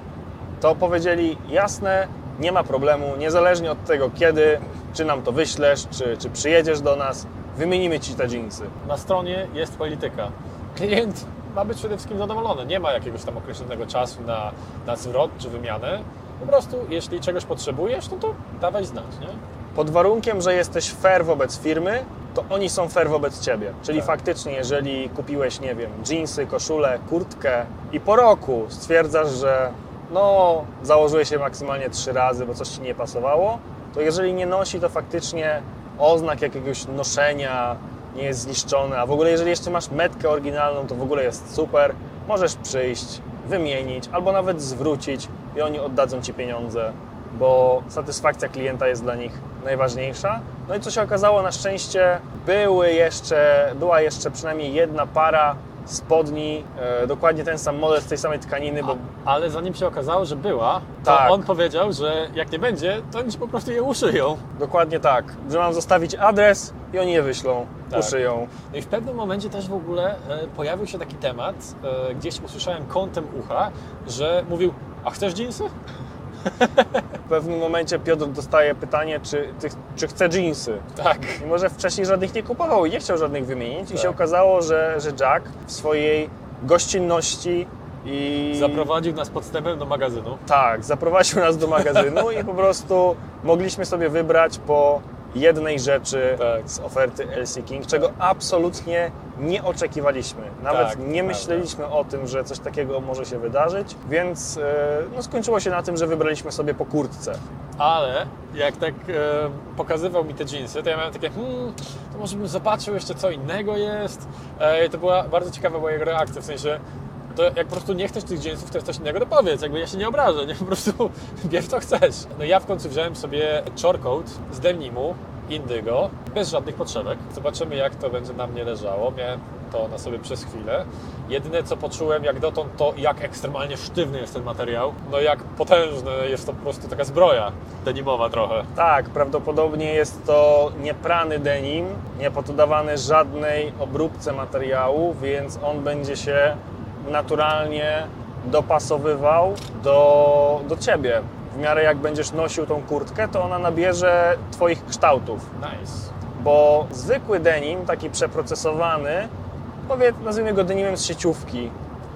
to powiedzieli jasne, nie ma problemu, niezależnie od tego kiedy, czy nam to wyślesz, czy, czy przyjedziesz do nas, wymienimy Ci te jeansy. Na stronie jest polityka. Klient ma być przede wszystkim zadowolony. Nie ma jakiegoś tam określonego czasu na, na zwrot czy wymianę. Po prostu, jeśli czegoś potrzebujesz, no to dawaj znać, nie? Pod warunkiem, że jesteś fair wobec firmy, to oni są fair wobec Ciebie. Czyli Tak. faktycznie, jeżeli kupiłeś, nie wiem, jeansy, koszulę, kurtkę i po roku stwierdzasz, że no, założyłeś się maksymalnie trzy razy, bo coś Ci nie pasowało, to jeżeli nie nosi, to faktycznie oznak jakiegoś noszenia nie jest zniszczony, a w ogóle jeżeli jeszcze masz metkę oryginalną, to w ogóle jest super. Możesz przyjść, wymienić albo nawet zwrócić i oni oddadzą Ci pieniądze bo satysfakcja klienta jest dla nich najważniejsza. No i co się okazało, na szczęście były jeszcze, była jeszcze przynajmniej jedna para spodni, e, dokładnie ten sam model z tej samej tkaniny, bo Ale zanim się okazało, że była, to Tak. on powiedział, że jak nie będzie, to oni po prostu je uszyją. dokładnie tak, że mam zostawić adres i oni je wyślą, Tak. uszyją. No i w pewnym momencie też w ogóle e, pojawił się taki temat, e, gdzieś usłyszałem kątem ucha, że mówił, a chcesz dżinsy? W pewnym momencie Piotr dostaje pytanie, czy, ty, czy chce jeansy. Tak. Mimo, że wcześniej żadnych nie kupował i nie chciał żadnych wymienić i Tak. się okazało, że, że Jack w swojej gościnności i Zaprowadził nas podstępem do magazynu. Tak, zaprowadził nas do magazynu i po prostu mogliśmy sobie wybrać po jednej rzeczy Tak. z oferty LC King, czego absolutnie nie oczekiwaliśmy. Nawet Tak, nie prawda. myśleliśmy o tym, że coś takiego może się wydarzyć, więc e, no, skończyło się na tym, że wybraliśmy sobie po kurtce. Ale jak tak e, pokazywał mi te dżinsy, to ja miałem takie, hmm, to może bym zobaczył jeszcze co innego jest. E, to była bardzo ciekawa jego reakcja, w sensie, to jak po prostu nie chcesz tych dżinsów, to coś innego, to powiedz, jakby ja się nie obrażę, nie? Po prostu bierz co chcesz. No ja w końcu wziąłem sobie chorcoat z denimu, indygo, bez żadnych potrzebek. Zobaczymy jak to będzie na mnie leżało. Miałem to na sobie przez chwilę. Jedyne co poczułem jak dotąd to jak ekstremalnie sztywny jest ten materiał. No jak potężny jest to po prostu taka zbroja denimowa trochę. Tak, prawdopodobnie jest to nieprany denim, nie poddawany żadnej obróbce materiału, więc on będzie się naturalnie dopasowywał do, do ciebie. W miarę jak będziesz nosił tą kurtkę, to ona nabierze Twoich kształtów. Nice. Bo zwykły denim, taki przeprocesowany, powiedz, nazwijmy go denimem z sieciówki,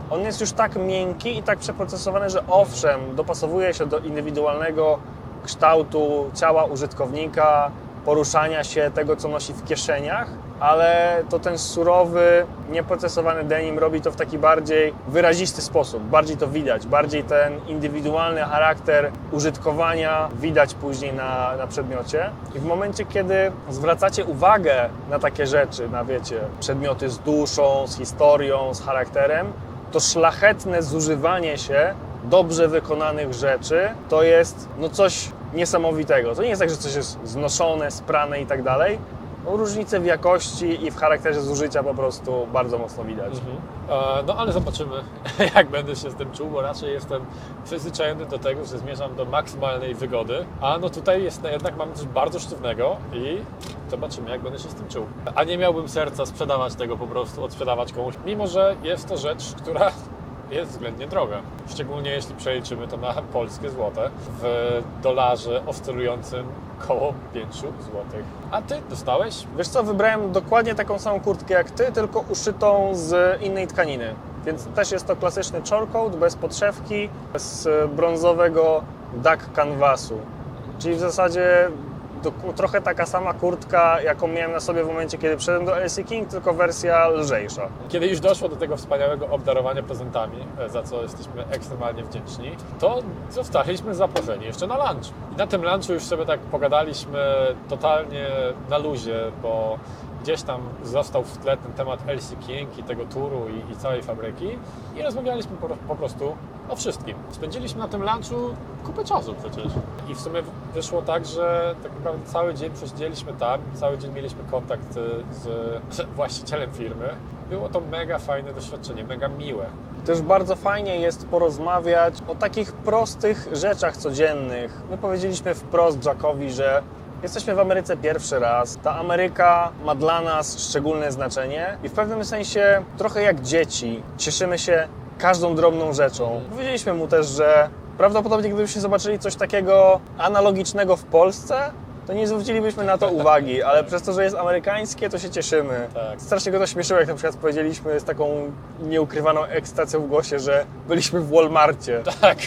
on jest już tak miękki i tak przeprocesowany, że owszem, dopasowuje się do indywidualnego kształtu ciała użytkownika, poruszania się, tego co nosi w kieszeniach, ale to ten surowy, nieprocesowany denim robi to w taki bardziej wyrazisty sposób. Bardziej to widać, bardziej ten indywidualny charakter użytkowania widać później na, na przedmiocie. I w momencie, kiedy zwracacie uwagę na takie rzeczy, na wiecie, przedmioty z duszą, z historią, z charakterem, to szlachetne zużywanie się dobrze wykonanych rzeczy to jest no coś niesamowitego. To nie jest tak, że coś jest znoszone, sprane i tak dalej. Różnice w jakości i w charakterze zużycia po prostu bardzo mocno widać. Mhm. E, No ale zobaczymy, jak będę się z tym czuł, bo raczej jestem przyzwyczajony do tego, że zmierzam do maksymalnej wygody, a no tutaj jest jednak mam coś bardzo sztywnego i zobaczymy, jak będę się z tym czuł. A nie miałbym serca sprzedawać tego po prostu, odsprzedawać komuś, mimo że jest to rzecz, która jest względnie droga. Szczególnie jeśli przeliczymy to na polskie złote w dolarze oscylującym koło 5 złotych. A ty dostałeś? Wiesz co, wybrałem dokładnie taką samą kurtkę jak ty, tylko uszytą z innej tkaniny. Więc też jest to klasyczny chorcoat, bez podszewki, z brązowego duck canvasu. Czyli w zasadzie do, trochę taka sama kurtka, jaką miałem na sobie w momencie, kiedy przyszedłem do LC King, tylko wersja lżejsza. Kiedy już doszło do tego wspaniałego obdarowania prezentami, e, za co jesteśmy ekstremalnie wdzięczni, to zostaliśmy zaproszeni jeszcze na lunch. I na tym lunchu już sobie tak pogadaliśmy totalnie na luzie, bo gdzieś tam został w tle ten temat LC King i tego turu i, i całej fabryki i rozmawialiśmy po, po prostu o wszystkim. Spędziliśmy na tym lunchu kupę czasu przecież. I w sumie wyszło tak, że tak naprawdę cały dzień przesiedzieliśmy tam, cały dzień mieliśmy kontakt z, z właścicielem firmy. Było to mega fajne doświadczenie, mega miłe. Też bardzo fajnie jest porozmawiać o takich prostych rzeczach codziennych. My powiedzieliśmy wprost Jackowi, że jesteśmy w Ameryce pierwszy raz. Ta Ameryka ma dla nas szczególne znaczenie i w pewnym sensie trochę jak dzieci. Cieszymy się każdą drobną rzeczą. Powiedzieliśmy mu też, że prawdopodobnie gdybyśmy zobaczyli coś takiego analogicznego w Polsce, to nie zwrócilibyśmy na to uwagi, ale przez to, że jest amerykańskie, to się cieszymy. Tak. Strasznie go to śmieszyło, jak na przykład powiedzieliśmy z taką nieukrywaną ekscytacją w głosie, że byliśmy w Walmarcie. Tak.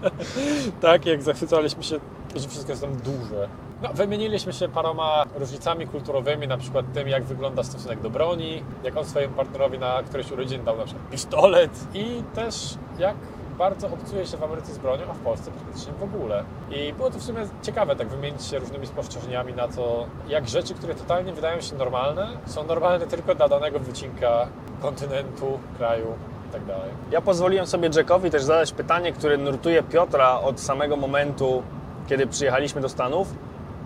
tak, jak zachwycaliśmy się, że wszystko jest tam duże. No, wymieniliśmy się paroma różnicami kulturowymi, na przykład tym, jak wygląda stosunek do broni, jak on swojemu partnerowi na któryś urodzin dał na przykład pistolet i też jak bardzo obcuje się w Ameryce z bronią, a w Polsce praktycznie w ogóle. I było to w sumie ciekawe, tak wymienić się różnymi spostrzeżeniami na to, jak rzeczy, które totalnie wydają się normalne, są normalne tylko dla danego wycinka kontynentu, kraju itd. Ja pozwoliłem sobie Jackowi też zadać pytanie, które nurtuje Piotra od samego momentu, kiedy przyjechaliśmy do Stanów.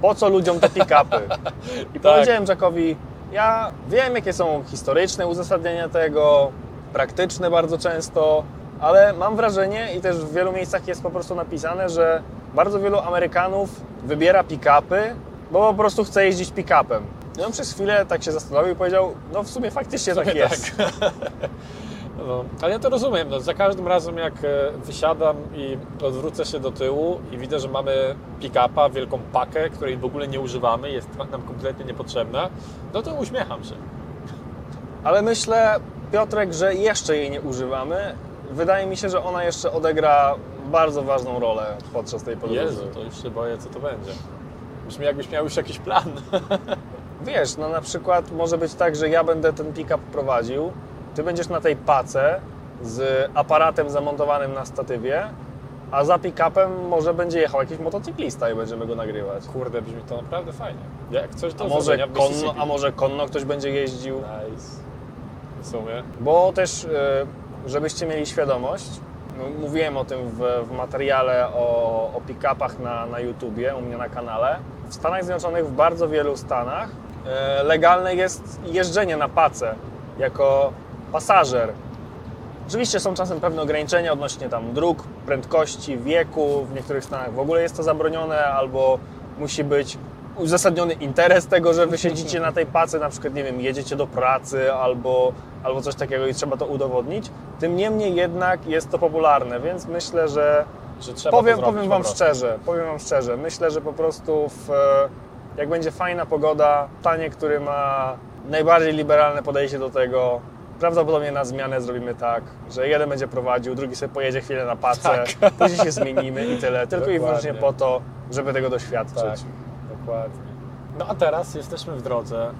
Po co ludziom te pick-upy? I Tak. powiedziałem Jackowi, ja wiem, jakie są historyczne uzasadnienia tego, praktyczne bardzo często, ale mam wrażenie i też w wielu miejscach jest po prostu napisane, że bardzo wielu Amerykanów wybiera pick-upy, bo po prostu chce jeździć pick-upem. I on przez chwilę tak się zastanowił i powiedział, no w sumie faktycznie tak sumie jest. No, ale ja to rozumiem. No, za każdym razem, jak e, wysiadam i odwrócę się do tyłu i widzę, że mamy pick-upa, wielką pakę, której w ogóle nie używamy, jest nam kompletnie niepotrzebna, no to uśmiecham się. Ale myślę, Piotrek, że jeszcze jej nie używamy. Wydaje mi się, że ona jeszcze odegra bardzo ważną rolę podczas tej podróży. Jezu, to już się boję, co to będzie. Brzmi jakbyś miał już jakiś plan. Wiesz, no na przykład może być tak, że ja będę ten pick-up prowadził, ty będziesz na tej pace z aparatem zamontowanym na statywie, a za pick-upem może będzie jechał jakiś motocyklista i będziemy go nagrywać. Kurde, brzmi to naprawdę fajnie. Jak coś do A może, konno, a może konno ktoś będzie jeździł? Nice. W sumie. Bo też, y, żebyście mieli świadomość, m- mówiłem o tym w, w materiale o, o pick-upach na, na YouTubie, u mnie na kanale. W Stanach Zjednoczonych, w bardzo wielu stanach, e, legalne jest jeżdżenie na pace jako pasażer. Oczywiście są czasem pewne ograniczenia odnośnie tam dróg, prędkości, wieku. W niektórych stanach w ogóle jest to zabronione, albo musi być uzasadniony interes tego, że wy siedzicie na tej pace, na przykład, nie wiem, jedziecie do pracy albo, albo coś takiego i trzeba to udowodnić. Tym niemniej jednak jest to popularne, więc myślę, że Że trzeba powiem, zrobić powiem po Wam szczerze, powiem Wam szczerze, myślę, że po prostu w, jak będzie fajna pogoda, w stanie, który ma najbardziej liberalne podejście do tego, prawdopodobnie na zmianę zrobimy tak, że jeden będzie prowadził, drugi sobie pojedzie chwilę na pacę, Tak. później się zmienimy i tyle. Tylko i wyłącznie Dokładnie. po to, żeby tego doświadczyć. Tak, dokładnie. No a teraz jesteśmy w drodze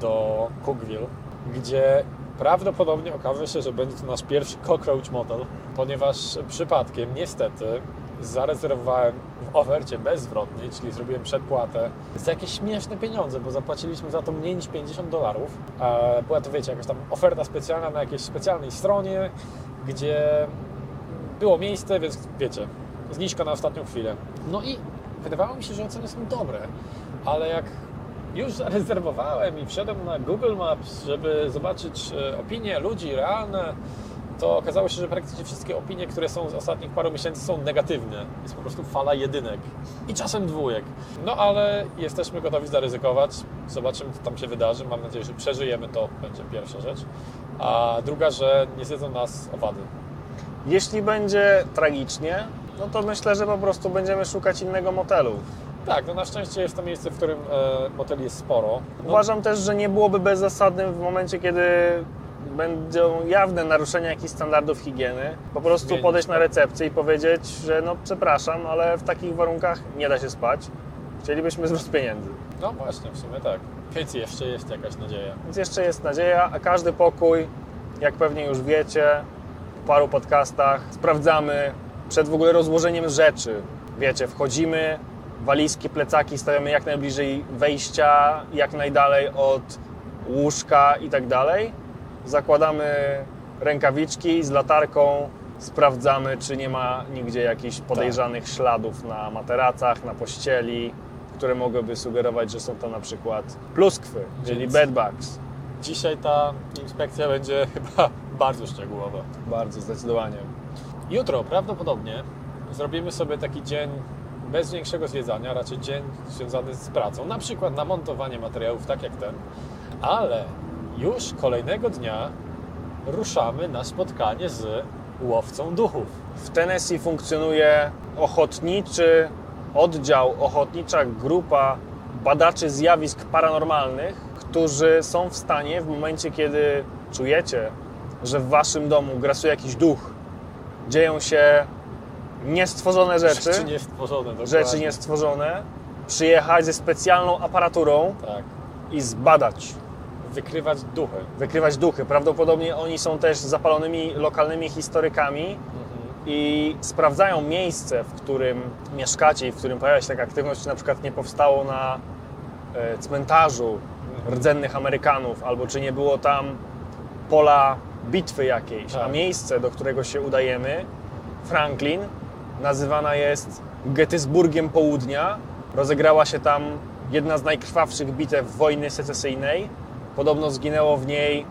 do Cookville, gdzie prawdopodobnie okaże się, że będzie to nasz pierwszy cockroach motel, ponieważ przypadkiem, niestety, zarezerwowałem w ofercie bezzwrotnej, czyli zrobiłem przedpłatę za jakieś śmieszne pieniądze, bo zapłaciliśmy za to mniej niż 50 dolarów. E, Była to, wiecie, jakaś tam oferta specjalna na jakiejś specjalnej stronie, gdzie było miejsce, więc wiecie, zniżka na ostatnią chwilę. No i wydawało mi się, że oceny są dobre, ale jak już zarezerwowałem i wszedłem na Google Maps, żeby zobaczyć e, opinie ludzi realne, to okazało się, że praktycznie wszystkie opinie, które są z ostatnich paru miesięcy są negatywne. Jest po prostu fala jedynek i czasem dwójek. No ale jesteśmy gotowi zaryzykować. Zobaczymy, co tam się wydarzy. Mam nadzieję, że przeżyjemy to, będzie pierwsza rzecz. A druga, że nie zjedzą nas owady. Jeśli będzie tragicznie, no to myślę, że po prostu będziemy szukać innego motelu. Tak, no na szczęście jest to miejsce, w którym e, moteli jest sporo. No, Uważam też, że nie byłoby bezzasadnym w momencie, kiedy będą jawne naruszenia jakichś standardów higieny, po prostu Zmienić, podejść na recepcję i powiedzieć, że no przepraszam, ale w takich warunkach nie da się spać. Chcielibyśmy zwrot pieniędzy. no właśnie, w sumie tak. Więc jeszcze jest jakaś nadzieja. Więc jeszcze jest nadzieja, a każdy pokój, jak pewnie już wiecie, w paru podcastach sprawdzamy przed w ogóle rozłożeniem rzeczy. Wiecie, wchodzimy, walizki, plecaki stawiamy jak najbliżej wejścia, jak najdalej od łóżka i tak dalej. Zakładamy rękawiczki z latarką, sprawdzamy, czy nie ma nigdzie jakichś podejrzanych śladów na materacach, na pościeli, które mogłyby sugerować, że są to na przykład pluskwy, czyli Więc- bedbugs. Dzisiaj ta inspekcja będzie chyba bardzo szczegółowa. Bardzo zdecydowanie. Jutro prawdopodobnie zrobimy sobie taki dzień bez większego zwiedzania, raczej dzień związany z pracą, na przykład na montowanie materiałów tak jak ten, ale już kolejnego dnia ruszamy na spotkanie z łowcą duchów. W Tennessee funkcjonuje ochotniczy oddział, ochotnicza grupa badaczy zjawisk paranormalnych, którzy są w stanie w momencie, kiedy czujecie, że w waszym domu grasuje jakiś duch, dzieją się niestworzone rzeczy, Rzeczy niestworzone. rzeczy niestworzone, przyjechać ze specjalną aparaturą Tak. i zbadać, Wykrywać duchy. wykrywać duchy. Prawdopodobnie oni są też zapalonymi lokalnymi historykami i sprawdzają miejsce, w którym mieszkacie i w którym pojawia się taka aktywność, czy na przykład nie powstało na e, cmentarzu rdzennych Amerykanów, albo czy nie było tam pola bitwy jakiejś, a Tak. miejsce, do którego się udajemy, Franklin, nazywana jest Gettysburgiem Południa. Rozegrała się tam jedna z najkrwawszych bitew wojny secesyjnej. Podobno zginęło w niej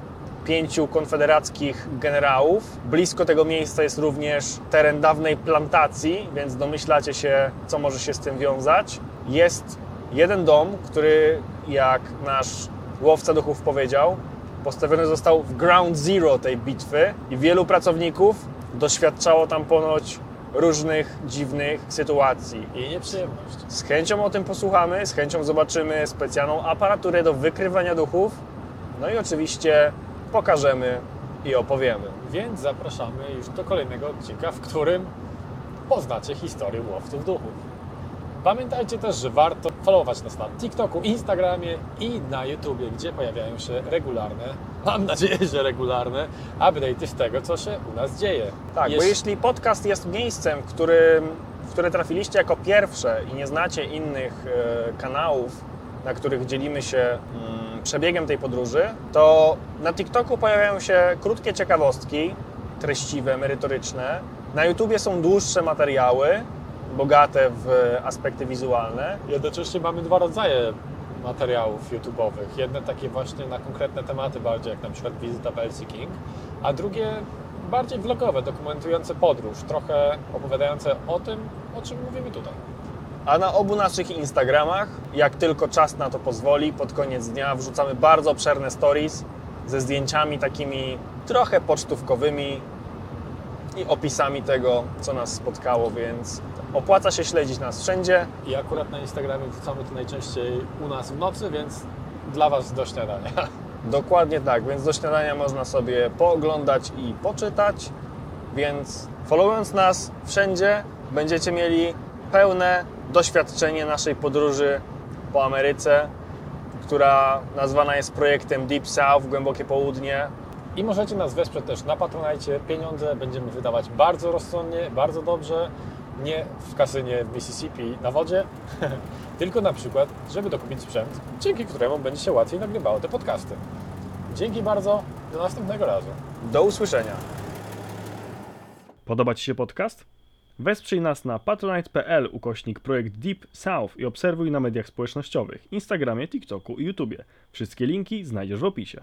pięciu konfederackich generałów. Blisko tego miejsca jest również teren dawnej plantacji, więc domyślacie się, co może się z tym wiązać. Jest jeden dom, który, jak nasz łowca duchów powiedział, postawiony został w ground zero tej bitwy i wielu pracowników doświadczało tam ponoć różnych dziwnych sytuacji. I nieprzyjemność. Z chęcią o tym posłuchamy, z chęcią zobaczymy specjalną aparaturę do wykrywania duchów. No i oczywiście pokażemy i opowiemy. Więc zapraszamy już do kolejnego odcinka, w którym poznacie historię łowców duchów. Pamiętajcie też, że warto followować nas na TikToku, Instagramie i na YouTubie, gdzie pojawiają się regularne, mam nadzieję, że regularne, update'y z tego, co się u nas dzieje. Tak, bo Jeśli- jeśli podcast jest miejscem, w którym, w które trafiliście jako pierwsze i nie znacie innych e, kanałów, na których dzielimy się mm, przebiegiem tej podróży, to na TikToku pojawiają się krótkie ciekawostki, treściwe, merytoryczne. Na YouTubie są dłuższe materiały, bogate w aspekty wizualne. Jednocześnie mamy dwa rodzaje materiałów YouTube'owych. Jedne takie właśnie na konkretne tematy bardziej, jak na przykład wizyta w King, a drugie bardziej vlogowe, dokumentujące podróż, trochę opowiadające o tym, o czym mówimy tutaj. A na obu naszych Instagramach, jak tylko czas na to pozwoli, pod koniec dnia wrzucamy bardzo obszerne stories ze zdjęciami takimi trochę pocztówkowymi i opisami tego, co nas spotkało, więc opłaca się śledzić nas wszędzie. I akurat na Instagramie wrzucamy to najczęściej u nas w nocy, więc dla Was do śniadania. Dokładnie tak, więc do śniadania można sobie pooglądać i poczytać, więc followując nas wszędzie będziecie mieli pełne doświadczenie naszej podróży po Ameryce, która nazwana jest projektem Deep South, Głębokie Południe. I możecie nas wesprzeć też na Patronite. Pieniądze będziemy wydawać bardzo rozsądnie, bardzo dobrze. Nie w kasynie w Mississippi na wodzie, tylko na przykład, żeby dokupić sprzęt, dzięki któremu będzie się łatwiej nagrywało te podcasty. Dzięki bardzo, do następnego razu. Do usłyszenia. Podoba Ci się podcast? Wesprzyj nas na patronite.pl ukośnik projekt Deep South i obserwuj na mediach społecznościowych, Instagramie, TikToku i YouTubie. Wszystkie linki znajdziesz w opisie.